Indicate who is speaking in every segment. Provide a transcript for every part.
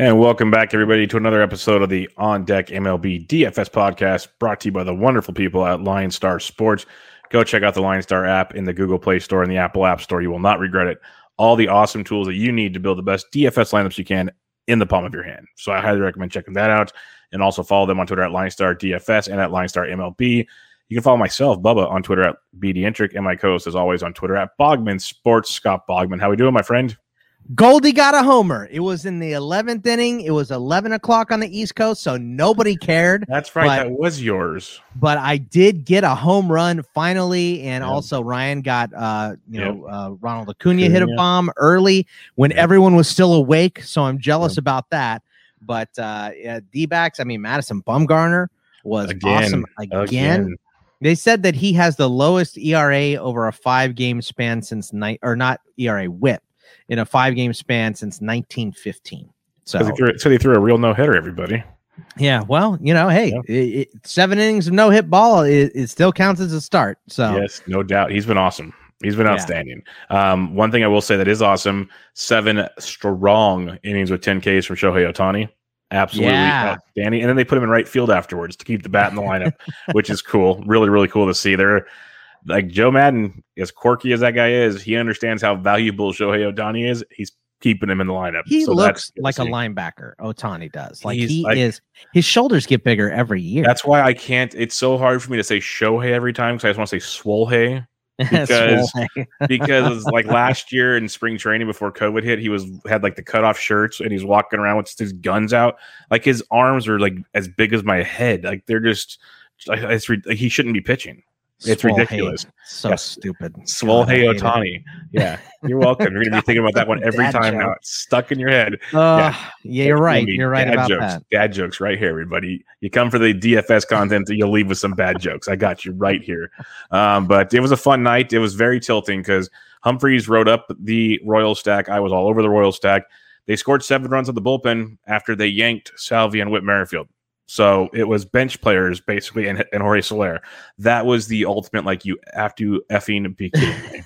Speaker 1: And welcome back, everybody, to another episode of the On Deck MLB DFS podcast brought to you by the wonderful people at Line Star Sports. Go check out the Line Star app in the Google Play Store and the Apple App Store. You will not regret it. All the awesome tools that you need to build the best DFS lineups you can in the palm of your hand. So I highly recommend checking that out. And also follow them on Twitter at Line Star DFS and at Line Star MLB. You can follow myself, Bubba, on Twitter at BDentric and my co-host, as always, on Twitter at Bogman Sports. Scott Bogman, how we doing, my friend?
Speaker 2: Goldie got a homer. It was in the 11th inning. It was 11 o'clock on the East Coast, so nobody cared.
Speaker 1: That's right. But, that was yours.
Speaker 2: But I did get a home run finally, and also Ryan got, uh, you know, uh, Ronald Acuna, Acuna, hit a bomb early when everyone was still awake. So I'm jealous about that. But uh, yeah, D-backs. I mean, Madison Bumgarner was again, awesome again. again. They said that he has the lowest ERA over a five game span since night, or not ERA whip in a five game span since 1915. So
Speaker 1: they threw, so they threw a real no hitter, everybody.
Speaker 2: Yeah, well, you know, hey, yeah. it, it, seven innings of no hit ball, it, it, still counts as a start. So
Speaker 1: yes, no doubt, he's been awesome. He's been outstanding. Yeah. Um, one thing I will say that is awesome: seven strong innings with 10 Ks from Shohei Ohtani. Absolutely yeah. outstanding. And then they put him in right field afterwards to keep the bat in the lineup, which is cool. Really, really cool to see. They're like Joe Maddon, as quirky as that guy is, he understands how valuable Shohei Ohtani is. He's keeping him in the lineup.
Speaker 2: He so looks like a linebacker. Ohtani does. Like He's he like, is. His shoulders get bigger every year.
Speaker 1: That's why I can't. It's so hard for me to say Shohei every time because I just want to say Swolhei. Because because like last year in spring training before COVID hit, he was had like the cutoff shirts and he's walking around with his guns out. Like his arms are like as big as my head. Like they're just. It's, like, he shouldn't be pitching. It's Swole ridiculous.
Speaker 2: So stupid.
Speaker 1: Swole Hey Ohtani. Yeah. You're welcome. You're gonna be thinking about that one every time joke. now. It's stuck in your head.
Speaker 2: Uh, yeah. yeah, you're right. You're right
Speaker 1: Dad
Speaker 2: about
Speaker 1: jokes.
Speaker 2: that.
Speaker 1: Dad jokes right here, everybody. You come for the DFS content, you'll leave with some bad jokes. I got you right here. Um, but it was a fun night. It was very tilting because Humphreys wrote up the Royal stack. I was all over the Royal stack. They scored seven runs on the bullpen after they yanked Salvy and Whit Merrifield. So it was bench players basically and, and Jorge Soler. That was the ultimate, like, you have to effing be kidding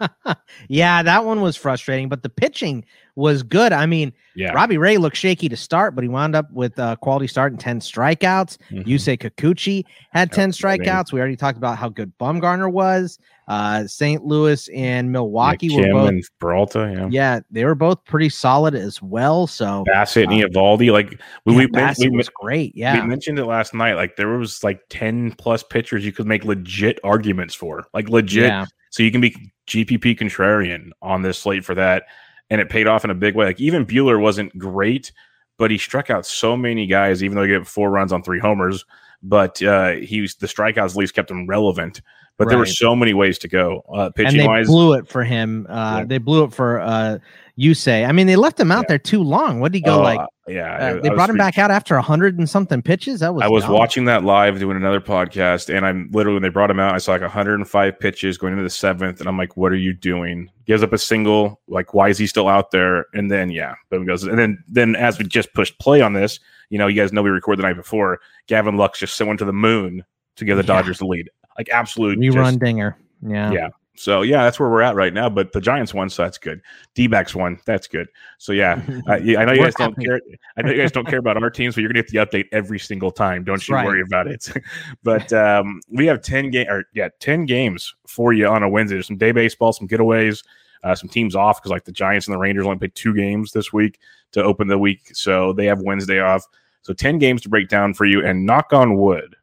Speaker 2: yeah, that one was frustrating, but the pitching was good. I mean, yeah. Robbie Ray looked shaky to start, but he wound up with a quality start and 10 strikeouts. Mm-hmm. Yusei Kikuchi had 10 strikeouts. We already talked about how good Bumgarner was. Uh, St. Louis and Milwaukee were both and
Speaker 1: Peralta, yeah.
Speaker 2: yeah, they were both pretty solid as well. So
Speaker 1: Bassitt and uh, Eovaldi, like we,
Speaker 2: yeah,
Speaker 1: we,
Speaker 2: Bassitt
Speaker 1: we,
Speaker 2: was great. Yeah,
Speaker 1: we mentioned it last night. Like there was like ten plus pitchers you could make legit arguments for, like legit. Yeah. So you can be GPP contrarian on this slate for that, and it paid off in a big way. Like even Buehler wasn't great, but he struck out so many guys, even though he gave four runs on three homers. But uh, he was the strikeouts at least kept him relevant. But right. there were so many ways to go. Uh, pitching
Speaker 2: and they
Speaker 1: wise,
Speaker 2: blew it for him. Uh, yeah. They blew it for uh, Yusei. I mean, they left him out yeah. there too long. What did he go oh, like?
Speaker 1: Yeah,
Speaker 2: uh, they brought him back out after a hundred and something pitches. That was.
Speaker 1: I was dumb. watching that live doing another podcast, and I'm literally when they brought him out, I saw like 105 pitches going into the seventh, and I'm like, "What are you doing?" Gives up a single. Like, why is he still out there? And then yeah, boom goes. And then then as we just pushed play on this, you know, you guys know we recorded the night before. Gavin Lux just went to the moon to give the yeah. Dodgers the lead. Like absolute
Speaker 2: rerun just, dinger. Yeah.
Speaker 1: Yeah. So yeah, that's where we're at right now. But the Giants won, so that's good. D backs won, that's good. So yeah, uh, I know you guys don't care. I know you guys don't care about our teams, but you're gonna get the update every single time. Don't you right. worry about it. but um, we have ten game or yeah, ten games for you on a Wednesday. There's some day baseball, some getaways, uh, some teams off because like the Giants and the Rangers only played two games this week to open the week, so they have Wednesday off. So ten games to break down for you, and knock on wood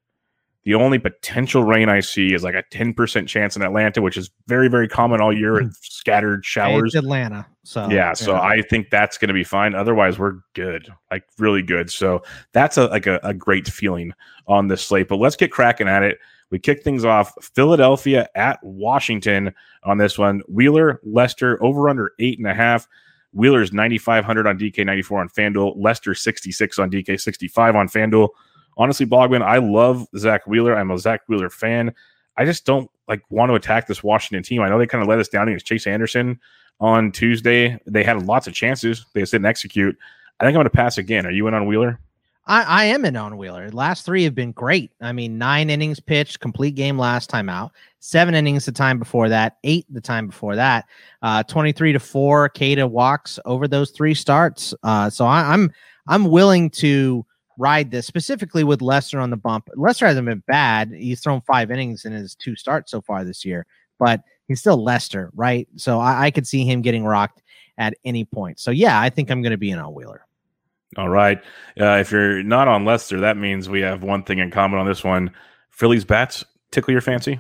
Speaker 1: the only potential rain I see is like a 10% chance in Atlanta, which is very, very common all year with hmm. scattered showers.
Speaker 2: It's Atlanta. So
Speaker 1: yeah, so yeah. I think that's going to be fine. Otherwise, we're good, like really good. So that's a like a, a great feeling on this slate. But let's get cracking at it. We kick things off Philadelphia at Washington on this one. Wheeler, Lester, over under eight and a half. Wheeler's 9,500 on DK 94 on FanDuel. Lester 66 on DK 65 on FanDuel. Honestly, Bogman, I love Zack Wheeler. I'm a Zack Wheeler fan. I just don't like want to attack this Washington team. I know they kind of let us down against Chase Anderson on Tuesday. They had lots of chances. They just didn't execute. I think I'm going to pass again. Are you in on Wheeler?
Speaker 2: I, I am in on Wheeler. Last three have been great. I mean, nine innings pitched, complete game last time out, seven innings the time before that, eight the time before that, uh, 23 to four. Cada walks over those three starts. Uh, so I, I'm I'm willing to ride this specifically with Lester on the bump. Lester hasn't been bad. He's thrown five innings in his two starts so far this year, but he's still Lester, right? So I, I could see him getting rocked at any point. So yeah, I think I'm going to be in on Wheeler.
Speaker 1: All right. Uh, if you're not on Lester, that means we have one thing in common on this one. Phillies bats tickle your fancy?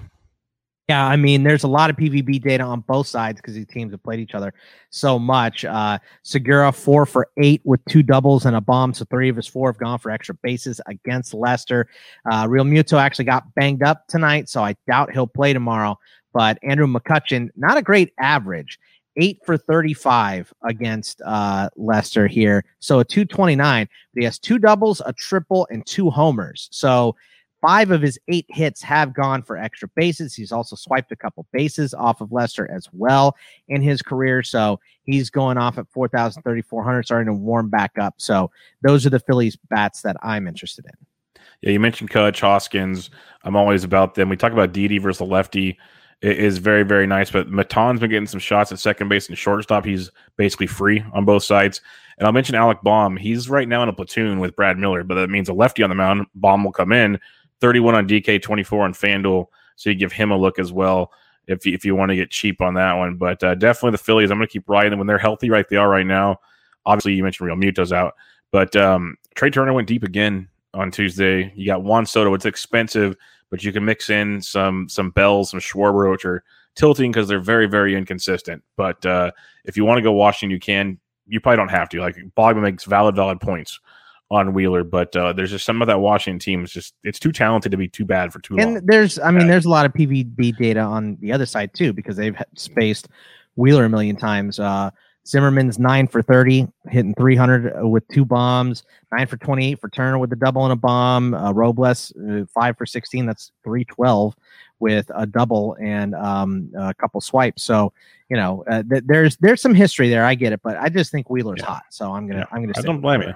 Speaker 2: Yeah, I mean, there's a lot of PVB data on both sides because these teams have played each other so much. Uh, Segura four for eight with two doubles and a bomb, so three of his four have gone for extra bases against Lester. Uh, Realmuto actually got banged up tonight, so I doubt he'll play tomorrow. But Andrew McCutcheon, not a great average, eight for 35 against uh, Lester here, so a 229. But he has two doubles, a triple, and two homers. So Five of his eight hits have gone for extra bases. He's also swiped a couple bases off of Lester as well in his career. So he's going off at 4,000, 3,400, starting to warm back up. So those are the Phillies bats that I'm interested in.
Speaker 1: Yeah, you mentioned Kutch, Hoskins. I'm always about them. We talk about Didi versus the lefty. It is very, very nice. But Maton's been getting some shots at second base and shortstop. He's basically free on both sides. And I'll mention Alec Bohm. He's right now in a platoon with Brad Miller, but that means a lefty on the mound. Bohm will come in 31 on DK, 24 on FanDuel. So you give him a look as well if you, if you want to get cheap on that one. But uh, definitely the Phillies, I'm going to keep riding them when they're healthy, right? They are right now. Obviously, you mentioned Realmuto's out, but um, Trea Turner went deep again on Tuesday. You got Juan Soto. It's expensive, but you can mix in some some Bells, some Schwarber, which are tilting because they're very very inconsistent. But uh, if you want to go Washington, you can. You probably don't have to. Like Bogman makes valid valid points on Wheeler, but uh, there's just some of that Washington team is just it's too talented to be too bad for too
Speaker 2: and
Speaker 1: long.
Speaker 2: And there's, I mean, there's a lot of PVB data on the other side too because they've spaced Wheeler a million times. Uh, Zimmerman's nine for 30, hitting 300 with two bombs, nine for 28 for Turner with a double and a bomb. Uh, Robles, uh, five for 16, that's 312 with a double and um, a couple swipes. So, you know, uh, th- there's there's some history there. I get it, but I just think Wheeler's yeah. hot. So I'm gonna yeah. I'm gonna.
Speaker 1: I don't blame you.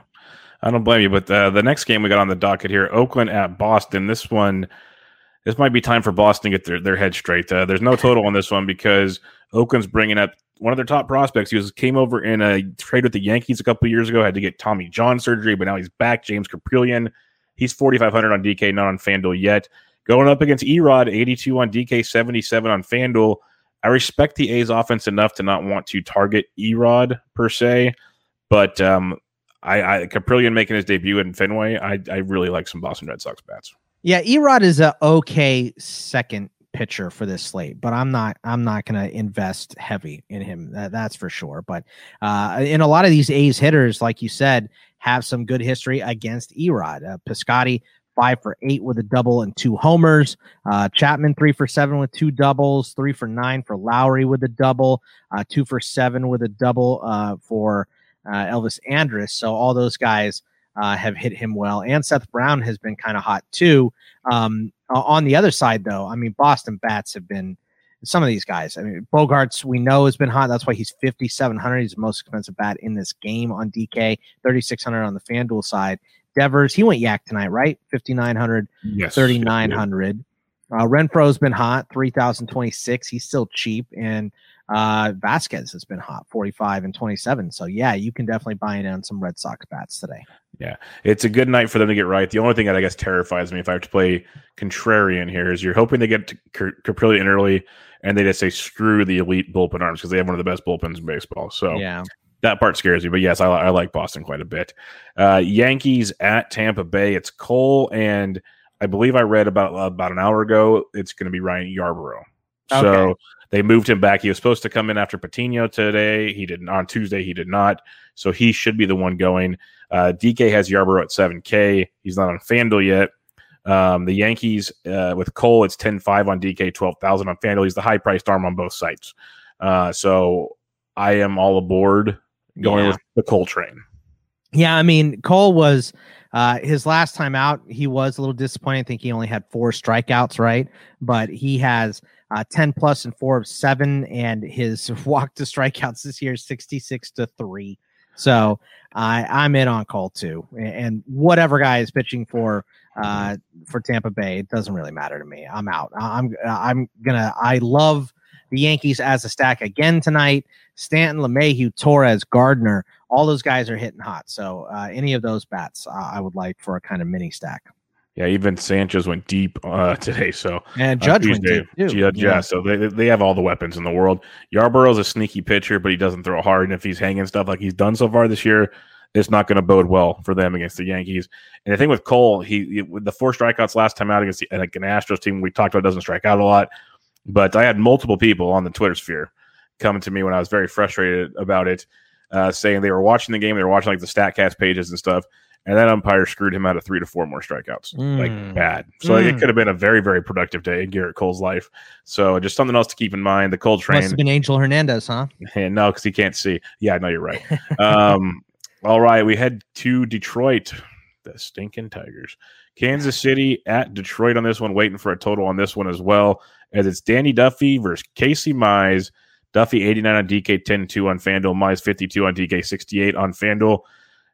Speaker 1: I don't blame you. But uh, the next game we got on the docket here, Oakland at Boston. This one, this might be time for Boston to get their, their head straight. Uh, there's no total on this one because Oakland's bringing up one of their top prospects. He was came over in a trade with the Yankees a couple years ago. Had to get Tommy John surgery, but now he's back. James Kaprielian. He's 4,500 on DK, not on FanDuel yet. Going up against Erod, 82 on DK, 77 on FanDuel. I respect the A's offense enough to not want to target Erod per se, but um, I, I Kaprielian making his debut in Fenway. I, I really like some Boston Red Sox bats.
Speaker 2: Yeah, Erod is a okay second pitcher for this slate, but I'm not I'm not going to invest heavy in him. That, that's for sure. But uh, in a lot of these A's hitters, like you said, have some good history against Erod. Uh, Piscotty five for eight with a double and two homers. Uh, Chapman three for seven with two doubles, three for nine for Lowrie with a double, uh, two for seven with a double uh, for uh, Elvis Andrus. So all those guys uh, have hit him well, and Seth Brown has been kind of hot too. Um, on the other side, though, I mean, Boston bats have been some of these guys. I mean, Bogaerts we know has been hot. That's why he's fifty seven hundred. He's the most expensive bat in this game on DK. Thirty six hundred on the FanDuel side. Devers he went yak tonight, right? Fifty nine hundred. Yes. Thirty nine hundred. Uh, Renfroe's been hot, 3,026. He's still cheap. And uh, Vazquez has been hot, 45 and 27. So, yeah, you can definitely buy in on some Red Sox bats today.
Speaker 1: Yeah, it's a good night for them to get right. The only thing that I guess terrifies me if I have to play contrarian here is you're hoping they get to Kaprielian early and they just say screw the elite bullpen arms because they have one of the best bullpens in baseball. So, yeah. That part scares me, but yes, I, I like Boston quite a bit. Uh, Yankees at Tampa Bay. It's Cole and I believe I read about about an hour ago. It's going to be Ryan Yarbrough. Okay. So they moved him back. He was supposed to come in after Patino today. He didn't on Tuesday. He did not. So he should be the one going. Uh, DK has Yarbrough at 7K. He's not on FanDuel yet. Um, the Yankees uh, with Cole, it's 10 5 on DK, 12,000 on FanDuel. He's the high priced arm on both sites. Uh, so I am all aboard going yeah. with the Cole train.
Speaker 2: Yeah, I mean, Cole was Uh, his last time out, he was a little disappointing. I think he only had four strikeouts, right? But he has uh, 10 plus and four of seven, and his walk to strikeouts this year is 66 to three. So I'm in on Cole too. And whatever guy is pitching for uh, for Tampa Bay, it doesn't really matter to me. I'm out. I'm I'm gonna. I love the Yankees as a stack again tonight. Stanton, LeMahieu, Torres, Gardner, all those guys are hitting hot. So uh, any of those bats, uh, I would like for a kind of mini stack.
Speaker 1: Yeah, even Sanchez went deep uh, today. So
Speaker 2: and uh, Judge went deep too.
Speaker 1: Judge, yeah. yeah. So they they have all the weapons in the world. Yarbrough's a sneaky pitcher, but he doesn't throw hard. And if he's hanging stuff like he's done so far this year, it's not going to bode well for them against the Yankees. And the thing with Cole, he with the four strikeouts last time out against the, like an Astros team, we talked about doesn't strike out a lot. But I had multiple people on the Twitter sphere coming to me when I was very frustrated about it, uh, saying they were watching the game, they were watching like the Statcast pages and stuff, and that umpire screwed him out of three to four more strikeouts, mm. like bad. So mm. it could have been a very very productive day in Gerrit Cole's life. So just something else to keep in mind. The Cole train
Speaker 2: must have been Angel Hernandez, huh?
Speaker 1: And no, because he can't see. Yeah, no, you're right. um, all right, we head to Detroit. The stinking Tigers. Kansas City at Detroit on this one, waiting for a total on this one as well as it's Danny Duffy versus Casey Mize. Duffy 89 on DK 10 2 on FanDuel, Mize 52 on DK 68 on FanDuel.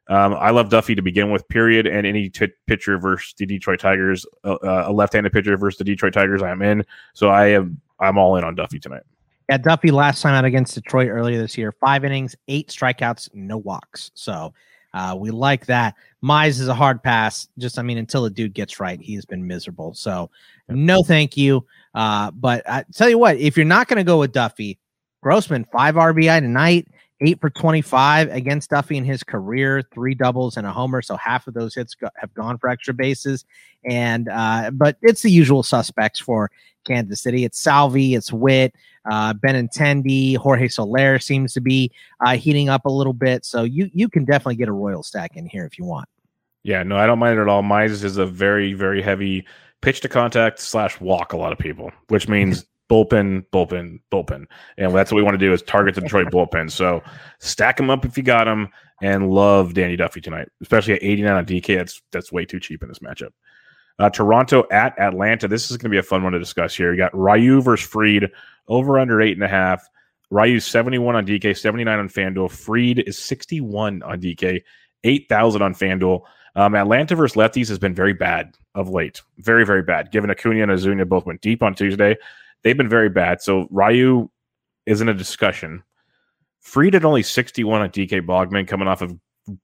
Speaker 1: Um, I love Duffy to begin with, period. And any t- pitcher versus the Detroit Tigers, uh, uh, a left-handed pitcher versus the Detroit Tigers, I'm in. So I am I'm all in on Duffy tonight.
Speaker 2: Yeah, Duffy last time out against Detroit earlier this year, five innings, eight strikeouts, no walks. So uh, we like that. Mize is a hard pass. Just I mean, until the dude gets right, he's been miserable. So no, thank you. Uh, but I tell you what, if you're not going to go with Duffy, Grossman, five RBI tonight, eight for 25 against Duffy in his career, three doubles and a homer. So half of those hits go- have gone for extra bases. And, uh, but it's the usual suspects for Kansas City. It's Salvy, it's Witt, uh, Benintendi, Jorge Soler seems to be uh, heating up a little bit. So you, you can definitely get a Royal stack in here if you want.
Speaker 1: Yeah, no, I don't mind it at all. Mize is a very, very heavy pitch to contact slash walk a lot of people, which means bullpen, bullpen, bullpen. And that's what we want to do is target the Detroit bullpen. So stack them up if you got them and love Danny Duffy tonight, especially at 89 on DK. That's that's way too cheap in this matchup. Uh, Toronto at Atlanta. This is going to be a fun one to discuss here. You got Ryu versus Fried over under eight and a half. Ryu 71 on DK, 79 on FanDuel. Fried is 61 on DK, 8,000 on FanDuel. Um, Atlanta versus lefties has been very bad of late. Very, very bad. Given Acuna and Ozuna both went deep on Tuesday, they've been very bad. So Ryu isn't a discussion. Fried at only 61 on DK Bogman coming off of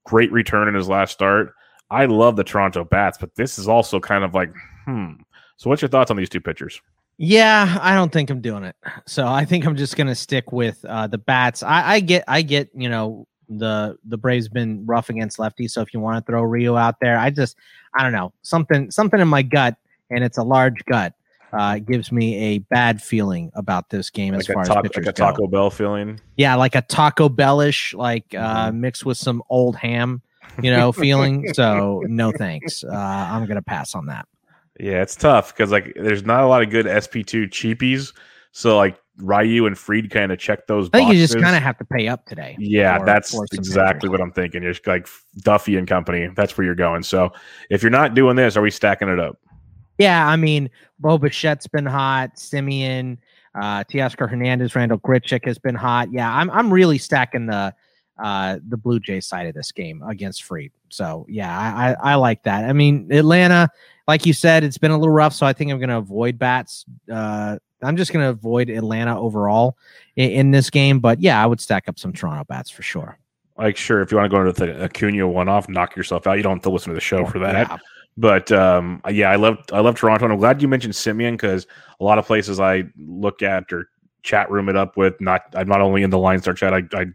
Speaker 1: great return in his last start. I love the Toronto Bats, but this is also kind of like, hmm. So what's your thoughts on these two pitchers?
Speaker 2: Yeah, I don't think I'm doing it. So I think I'm just gonna stick with uh, the bats. I, I get, I get, you know, the the Braves been rough against lefties. So if you want to throw Ryu out there, I just I don't know something something in my gut, and it's a large gut. Uh, gives me a bad feeling about this game
Speaker 1: like
Speaker 2: as far
Speaker 1: ta-
Speaker 2: as pitchers
Speaker 1: like a Taco
Speaker 2: go.
Speaker 1: Bell feeling.
Speaker 2: Yeah, like a Taco Bellish, like uh,
Speaker 1: Mhm.
Speaker 2: mixed with some old ham, you know, feeling. So no thanks. Uh, I'm gonna pass on that.
Speaker 1: Yeah, it's tough because like there's not a lot of good SP2 cheapies. So like Ryu and Fried kind of check those.
Speaker 2: I think you just kind of have to pay up today.
Speaker 1: Yeah,
Speaker 2: for-
Speaker 1: that's
Speaker 2: for
Speaker 1: exactly what I'm thinking. You're like Duffy and company. That's where you're going. So if you're not doing this, are we stacking it up?
Speaker 2: Yeah, I mean, Bo Bichette's been hot. Semien, uh, Teoscar Hernandez, Randal Grichuk has been hot. Yeah, I'm I'm really stacking the uh the Blue Jays side of this game against Fried. So yeah, I, I I like that. I mean, Atlanta, like you said, it's been a little rough. So I think I'm gonna avoid bats. Uh I'm just gonna avoid Atlanta overall in, in this game. But yeah, I would stack up some Toronto bats for sure.
Speaker 1: Like, sure, if you want to go into the Acuna one off, knock yourself out. You don't have to listen to the show for that.
Speaker 2: Yeah.
Speaker 1: But um, yeah, I love I love Toronto, and I'm glad you mentioned Semien because a lot of places I look at or chat room it up with. Not I'm not only in the Line Star chat. I I,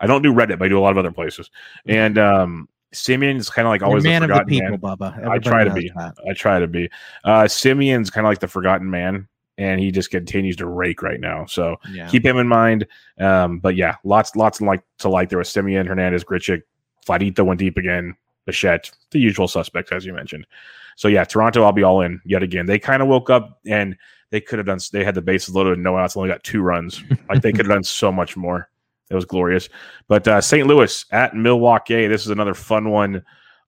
Speaker 1: I don't do Reddit, but I do a lot of other places. And um, Semien's kind of like always
Speaker 2: man
Speaker 1: the
Speaker 2: of the
Speaker 1: forgotten
Speaker 2: people,
Speaker 1: man.
Speaker 2: Bubba.
Speaker 1: I try to be.
Speaker 2: that.
Speaker 1: I try to be. Uh, Semien's kind of like the forgotten man, and he just continues to rake right now. So
Speaker 2: Yeah.
Speaker 1: keep him in mind. Um, but yeah, lots, lots like to like. There was Semien, Hernandez, Grichuk, Vladito went deep again, Bichette, the usual suspects as you mentioned. So yeah, Toronto, I'll be all in yet again. They kind of woke up and they could have done. They had the bases loaded and no outs, only got two runs. like they could have done so much more. It was glorious. But uh, St. Louis at Milwaukee. This is another fun one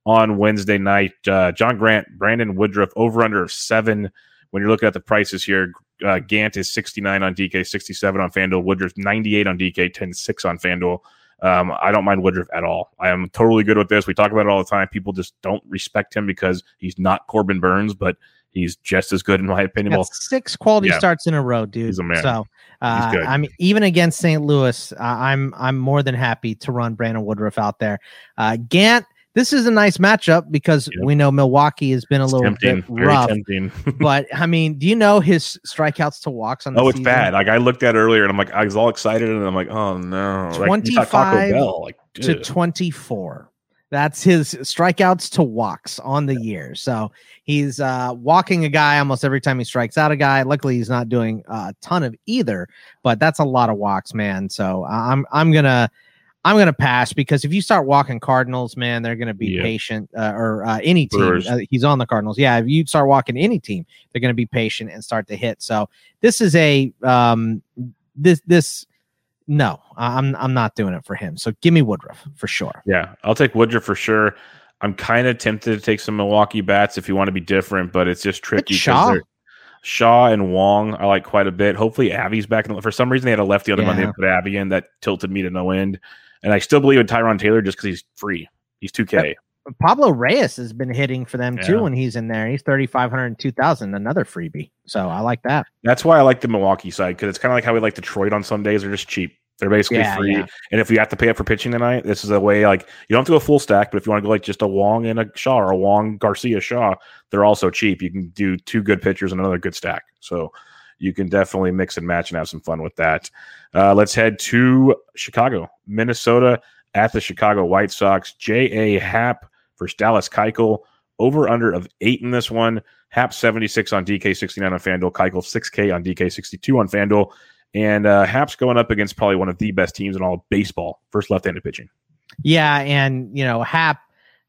Speaker 1: on Wednesday night. Uh, John Gant, Brandon Woodruff, over under seven. When you're looking at the prices here, uh, Gant is 69 on DK, 67 on FanDuel. Woodruff 98 on DK, 10 6 on FanDuel. Um, I don't mind Woodruff at all. I am totally good with this. We talk about it all the time. People just don't respect him because he's not Corbin Burnes, but he's just as good in my opinion. Well,
Speaker 2: six quality yeah. starts in a row, dude. He's a man. So uh, I mean, even against St. Louis, uh, I'm I'm more than happy to run Brandon Woodruff out there. Uh, Gant this is a nice matchup because yep. we know Milwaukee has been a it's little tempting, bit rough. but I mean, do you know his strikeouts to walks on?
Speaker 1: oh, it's season? bad. Like I looked at earlier, and I'm like, I was all excited, and I'm like, oh no,
Speaker 2: twenty five like, to twenty four. That's his strikeouts to walks on the year. So he's uh, walking a guy almost every time he strikes out a guy. Luckily, he's not doing a ton of either, but that's a lot of walks, man. So I'm I'm gonna I'm going to pass because if you start walking Cardinals, man, they're going to be yeah. patient uh, or uh, any team. Uh, he's on the Cardinals. Yeah, if you start walking any team, they're going to be patient and start to hit. So this is a um, this this no, I'm I'm not doing it for him. So give me Woodruff for sure.
Speaker 1: Yeah, I'll take Woodruff for sure. I'm kind of tempted to take some Milwaukee bats if you want to be different, but it's just tricky.
Speaker 2: Shaw.
Speaker 1: Shaw and Wong I like quite a bit. Hopefully Avi's back. In the, for some reason they had a lefty other yeah. Monday put Avi in that tilted me to no end. And I still believe in Tyrone Taylor just because he's free. He's 2K.
Speaker 2: Pablo Reyes has been hitting for them yeah. too when he's in there. He's 3,500 and 2,000, another freebie. So I like that.
Speaker 1: That's why I like the Milwaukee side because it's kind of like how we like Detroit on some days. They're just cheap. They're basically yeah, free. Yeah. And if you have to pay up for pitching tonight, this is a way like you don't have to go full stack, but if you want to go like just a Wong and a Shaw or a Wong Garcia Shaw, they're also cheap. You can do two good pitchers and another good stack. So you can definitely mix and match and have some fun with that. Uh, let's head to Chicago, Minnesota at the Chicago White Sox. J.A. Happ versus Dallas Keuchel. Over under of eight in this one. Happ 76 on DK 69 on FanDuel. Keuchel 6K on DK 62 on FanDuel. And uh, Happ's going up against probably one of the best teams in all of baseball. First left handed pitching.
Speaker 2: Yeah. And, you know, Happ,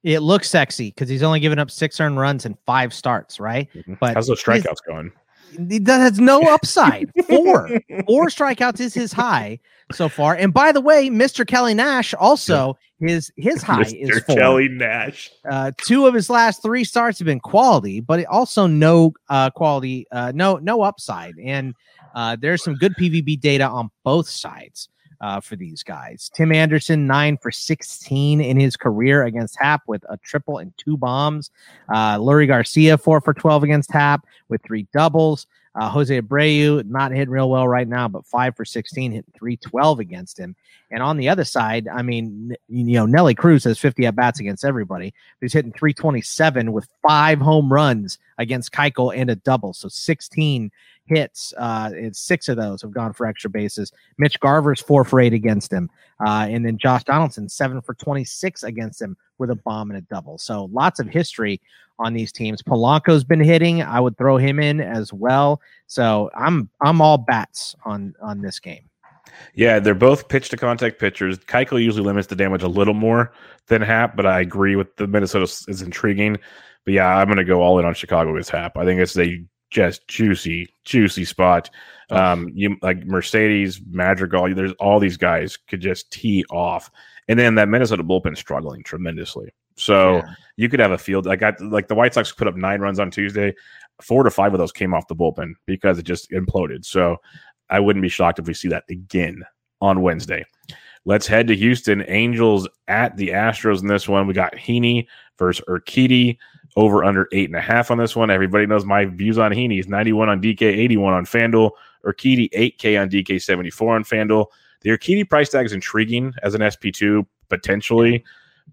Speaker 2: it looks sexy because he's only given up six earned runs and five starts, right?
Speaker 1: Mm-hmm. But how's those strikeouts going?
Speaker 2: That has no upside. Four, four strikeouts is his high so far. And by the way, Mr. Kelly Nash also his his high Mr. is four.
Speaker 1: Kelly Nash.
Speaker 2: Uh, two of his last three starts have been quality, but also no uh, quality, uh, no no upside. And uh, there's some good PVB data on both sides uh, for these guys. Tim Anderson, nine for 16 in his career against Happ with a triple and two bombs. Uh, Leury Garcia, four for 12 against Happ with three doubles. Uh, Jose Abreu, not hitting real well right now, but five for 16, hitting 312 against him. And on the other side, I mean, you know, Nelly Cruz has 50 at bats against everybody. He's hitting 327 with five home runs against Keuchel and a double. So 16 hits. Uh, six of those have gone for extra bases. Mitch Garver's four for eight against him. Uh, and then Josh Donaldson, seven for 26 against him with a bomb and a double. So lots of history on these teams. Polanco's been hitting. I would throw him in as well. So I'm I'm all bats on on this game.
Speaker 1: Yeah, they're both pitch to contact pitchers. Keuchel usually limits the damage a little more than Happ, but I agree with the Minnesota is intriguing. But yeah, I'm going to go all in on Chicago with Happ. I think it's a just juicy, juicy spot. Um, you like Mercedes, Madrigal. There's all these guys could just tee off, and then that Minnesota bullpen struggling tremendously. So yeah. you could have a field like I like the White Sox put up nine runs on Tuesday. Four to five of those came off the bullpen because it just imploded. So I wouldn't be shocked if we see that again on Wednesday. Let's head to Houston. Angels at the Astros in this one. We got Heaney versus Urquidy over under eight and a half on this one. Everybody knows my views on Heaney. He's 91 on DK, 81 on FanDuel. Urquidy, 8K on DK, 74 on FanDuel. The Urquidy price tag is intriguing as an SP2 potentially,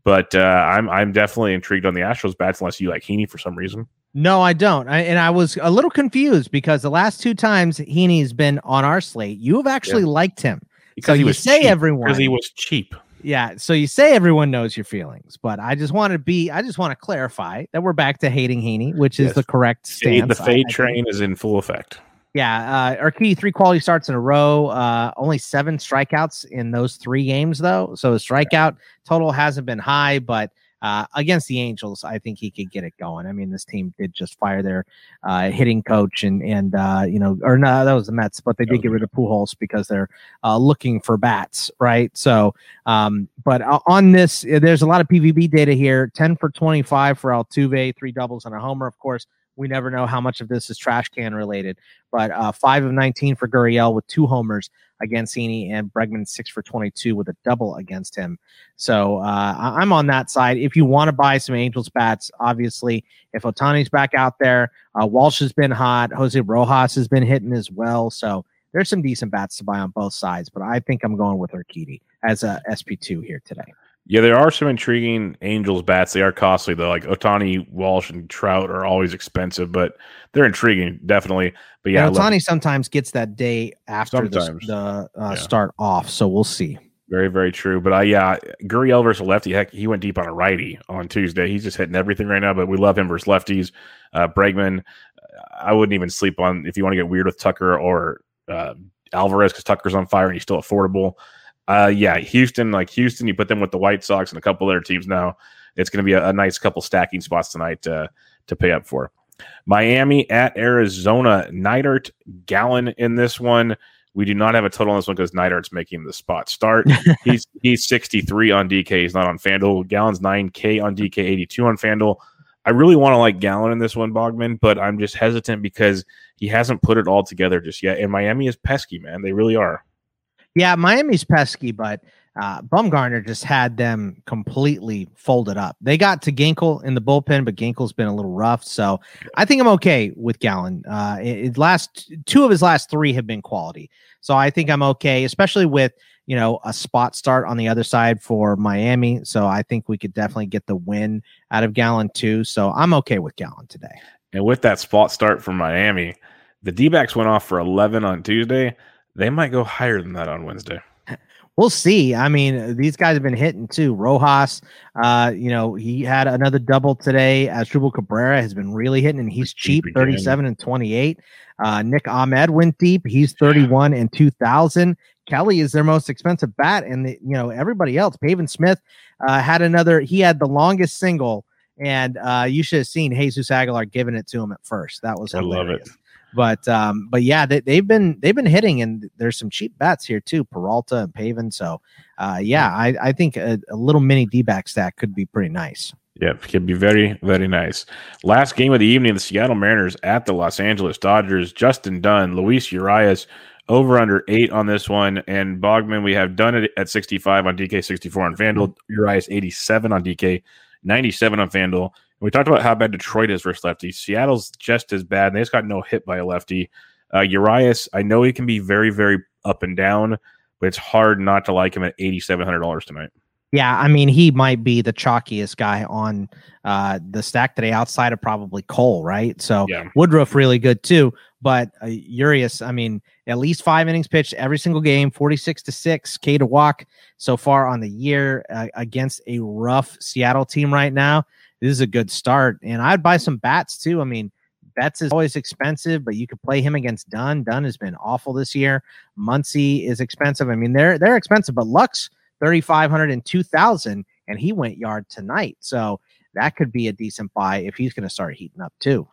Speaker 1: but uh, I'm I'm definitely intrigued on the Astros bats unless you like Heaney for some reason.
Speaker 2: No, I don't. I, and I was a little confused because the last two times Heaney's been on our slate, you have actually yeah. liked him. Because so he you say
Speaker 1: cheap.
Speaker 2: everyone
Speaker 1: because he was cheap.
Speaker 2: Yeah, so you say everyone knows your feelings, but I just want to be I just want to clarify that we're back to hating Heaney, which is yes. the correct stance.
Speaker 1: The fade I, train I is in full effect.
Speaker 2: Yeah, uh, key three quality starts in a row. Uh, only seven strikeouts in those three games, though. So the strikeout total hasn't been high, but uh, against the Angels, I think he could get it going. I mean, this team did just fire their uh, hitting coach, and and uh, you know, or no, that was the Mets, but they did get rid of Pujols because they're uh, looking for bats, right? So, um, but on this, there's a lot of PVB data here: ten for twenty-five for Altuve, three doubles and a homer. Of course, we never know how much of this is trash can related, but uh, five of 19 for Gurriel with two homers against Heaney and Bregman six for 22 with a double against him. So uh, I'm on that side. If you want to buy some Angels bats, obviously, if Ohtani's back out there, uh, Walsh has been hot. Jose Rojas has been hitting as well. So there's some decent bats to buy on both sides, but I think I'm going with Urquidy as a SP2 here today.
Speaker 1: Yeah, there are some intriguing Angels bats. They are costly though. Like Ohtani, Walsh, and Trout are always expensive, but they're intriguing, definitely. But yeah,
Speaker 2: Ohtani sometimes gets that day after sometimes. the, the uh, yeah. start off, so we'll see.
Speaker 1: Very, very true. But uh, yeah, Gurriel versus lefty. Heck, he went deep on a righty on Tuesday. He's just hitting everything right now. But we love him versus lefties. Uh, Bregman, I wouldn't even sleep on if you want to get weird with Tucker or uh, Alvarez because Tucker's on fire and he's still affordable. Uh, yeah, Houston, like Houston, you put them with the White Sox and a couple other teams now. It's going to be a, a, nice couple stacking spots tonight uh, to pay up for. Miami at Arizona. Neidert, Gallen in this one. We do not have a total on this one because Neidert's making the spot start. he's he's 63 on DK. He's not on FanDuel. Gallen's 9K on DK, 82 on FanDuel. I really want to like Gallon in this one, Bogman, but I'm just hesitant because he hasn't put it all together just yet. And Miami is pesky, man. They really are.
Speaker 2: Yeah, Miami's pesky, but uh, Bumgarner just had them completely folded up. They got to Ginkel in the bullpen, but Ginkel's been a little rough. So I think I'm okay with Gallen. Uh, it, last two of his last three have been quality. So I think I'm okay, especially with you know a spot start on the other side for Miami. So I think we could definitely get the win out of Gallen too. So I'm okay with Gallen today.
Speaker 1: And with that spot start for Miami, the D backs went off for 11 on Tuesday. They might go higher than that on Wednesday.
Speaker 2: We'll see. I mean, these guys have been hitting too. Rojas, uh, you know, he had another double today. As Asdrubal Cabrera has been really hitting, and he's cheap, 37 and 28. Uh, Nick Ahmed went deep. He's 31 and 2000. Kelly is their most expensive bat, and the, you know everybody else. Pavin Smith uh, had another. He had the longest single, and uh, you should have seen Jesus Aguilar giving it to him at first. That was hilarious. I love it. But um, but yeah, they, have been they've been hitting, and there's some cheap bats here too, Peralta and Pavin. So uh, yeah, I, I think a, a little mini D back stack could be pretty nice.
Speaker 1: Yep, could be very, very nice. Last game of the evening, the Seattle Mariners at the Los Angeles Dodgers. Justin Dunn, Luis Urias, over under eight on this one. And Bogman, we have done it at 65 on DK, 64 on FanDuel. Urias, 87 on DK, 97 on FanDuel. We talked about how bad Detroit is versus lefty. Seattle's just as bad. And they just got no hit by a lefty. Uh, Urias, I know he can be very, very up and down, but it's hard not to like him at $8,700 tonight.
Speaker 2: Yeah, I mean, he might be the chalkiest guy on uh, the stack today outside of probably Cole, right? So yeah. Woodruff really good too. But uh, Urias, I mean, at least five innings pitched every single game, 46 to 6 K to walk so far on the year uh, against a rough Seattle team right now this is a good start. And I'd buy some bats too. I mean, Betts is always expensive, but you could play him against Dunn. Dunn has been awful this year. Muncy is expensive. I mean, they're they're expensive, but Lux 3,500 and 2,000, and he went yard tonight. So that could be a decent buy if he's going to start heating up too.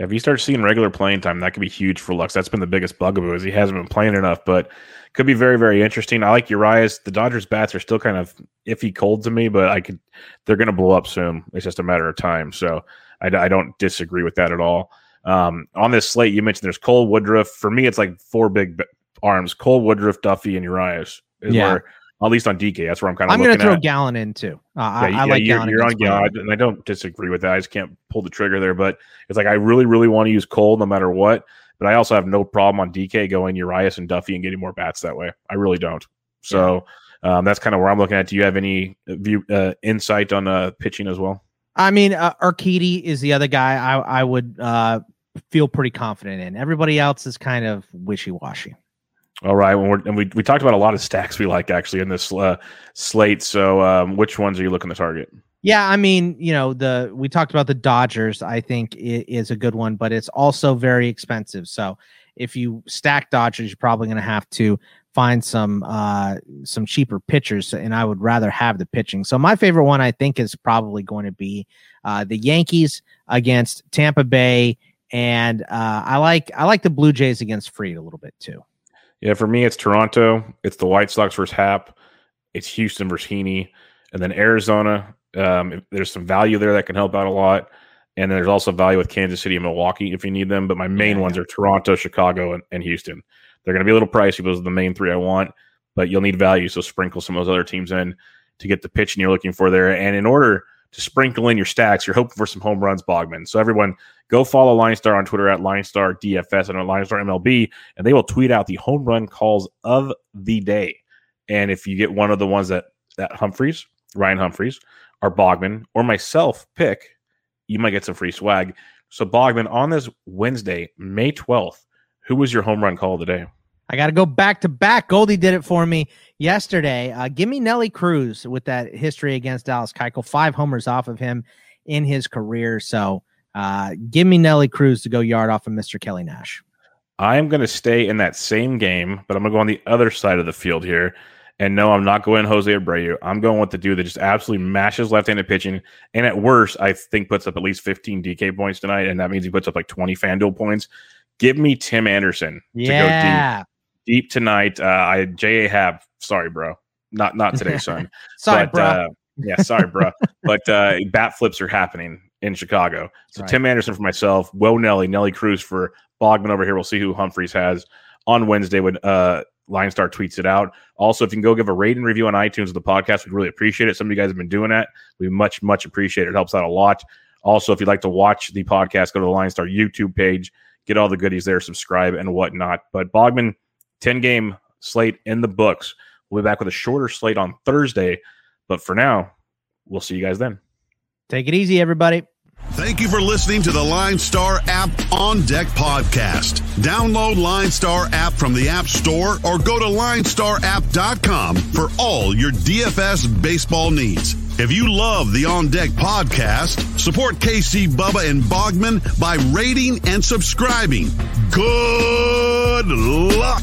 Speaker 1: Yeah, if you start seeing regular playing time, that could be huge for Lux. That's been the biggest bugaboo is he hasn't been playing enough, but could be very, very interesting. I like Urias. The Dodgers bats are still kind of iffy cold to me, but I could they're going to blow up soon. It's just a matter of time. So I, I don't disagree with that at all. Um, on this slate, you mentioned there's Cole Woodruff. For me, it's like four big arms: Cole Woodruff, Duffy, and Urias. Is yeah. where at least on DK. That's where I'm kind of. I'm going
Speaker 2: to throw Gallen in too. Uh, yeah, I, I like
Speaker 1: you're, you're on Gallen, and I don't disagree with that. I just can't pull the trigger there. But it's like I really, really want to use Cole no matter what. But I also have no problem on DK going Urias and Duffy and getting more bats that way. I really don't. So yeah. um, that's kind of where I'm looking at. Do you have any view uh, insight on uh, pitching as well?
Speaker 2: I mean, uh, Urquidy is the other guy I, I would uh, feel pretty confident in. Everybody else is kind of wishy washy.
Speaker 1: All right, and we we talked about a lot of stacks we like actually in this uh, slate. So, um, which ones are you looking to target?
Speaker 2: Yeah, I mean, you know, the we talked about the Dodgers. I think is a good one, but it's also very expensive. So, if you stack Dodgers, you're probably going to have to find some uh, some cheaper pitchers, and I would rather have the pitching. So my favorite one, I think, is probably going to be uh, the Yankees against Tampa Bay, and uh, I like I like the Blue Jays against Fried a little bit too.
Speaker 1: Yeah, for me, it's Toronto. It's the White Sox versus Happ. It's Houston versus Heaney, and then Arizona. Um, there's some value there that can help out a lot. And then there's also value with Kansas City and Milwaukee if you need them. But my main yeah. ones are Toronto, Chicago, and, and Houston. They're going to be a little pricey. Those are the main three I want, but you'll need value. So sprinkle some of those other teams in to get the pitching you're looking for there. And in order to sprinkle in your stacks, you're hoping for some home runs, Bogman. So everyone, go follow Linestar on Twitter at Linestar DFS and on Linestar MLB, and they will tweet out the home run calls of the day. And if you get one of the ones that that Humphreys, Ryan Humphreys, or Bogman, or myself pick, you might get some free swag. So Bogman, on this Wednesday, May 12th, who was your home run call today?
Speaker 2: I got to go back to back. Goldie did it for me yesterday. Uh, give me Nelly Cruz with that history against Dallas Keuchel. Five homers off of him in his career. So uh, give me Nelly Cruz to go yard off of Mr. Kelly Nash.
Speaker 1: I am going to stay in that same game, but I'm going to go on the other side of the field here. And no, I'm not going Jose Abreu. I'm going with the dude that just absolutely mashes left-handed pitching, and at worst, I think puts up at least 15 DK points tonight, and that means he puts up like 20 FanDuel points. Give me Tim Anderson
Speaker 2: yeah. to go
Speaker 1: deep, deep tonight. Uh, I J A have sorry, bro, not not today, son.
Speaker 2: sorry, but, bro. Uh,
Speaker 1: yeah, sorry, bro. but uh, bat flips are happening in Chicago. So right. Tim Anderson for myself, Will Nelly, Nelly Cruz for Bogman over here. We'll see who Humphreys has on Wednesday when uh, Line Star tweets it out. Also, if you can go give a rate and review on iTunes of the podcast, we'd really appreciate it. Some of you guys have been doing that. We much, much appreciate it. It helps out a lot. Also, if you'd like to watch the podcast, go to the Line Star YouTube page, get all the goodies there, subscribe and whatnot. But Bogman, 10 game slate in the books. We'll be back with a shorter slate on Thursday. But for now, we'll see you guys then.
Speaker 2: Take it easy, everybody.
Speaker 3: Thank you for listening to the Line Star app on deck podcast. Download Line Star app from the App Store or go to linestarapp.com for all your DFS baseball needs. If you love the On Deck podcast, support KC Bubba and Bogman by rating and subscribing. Good luck.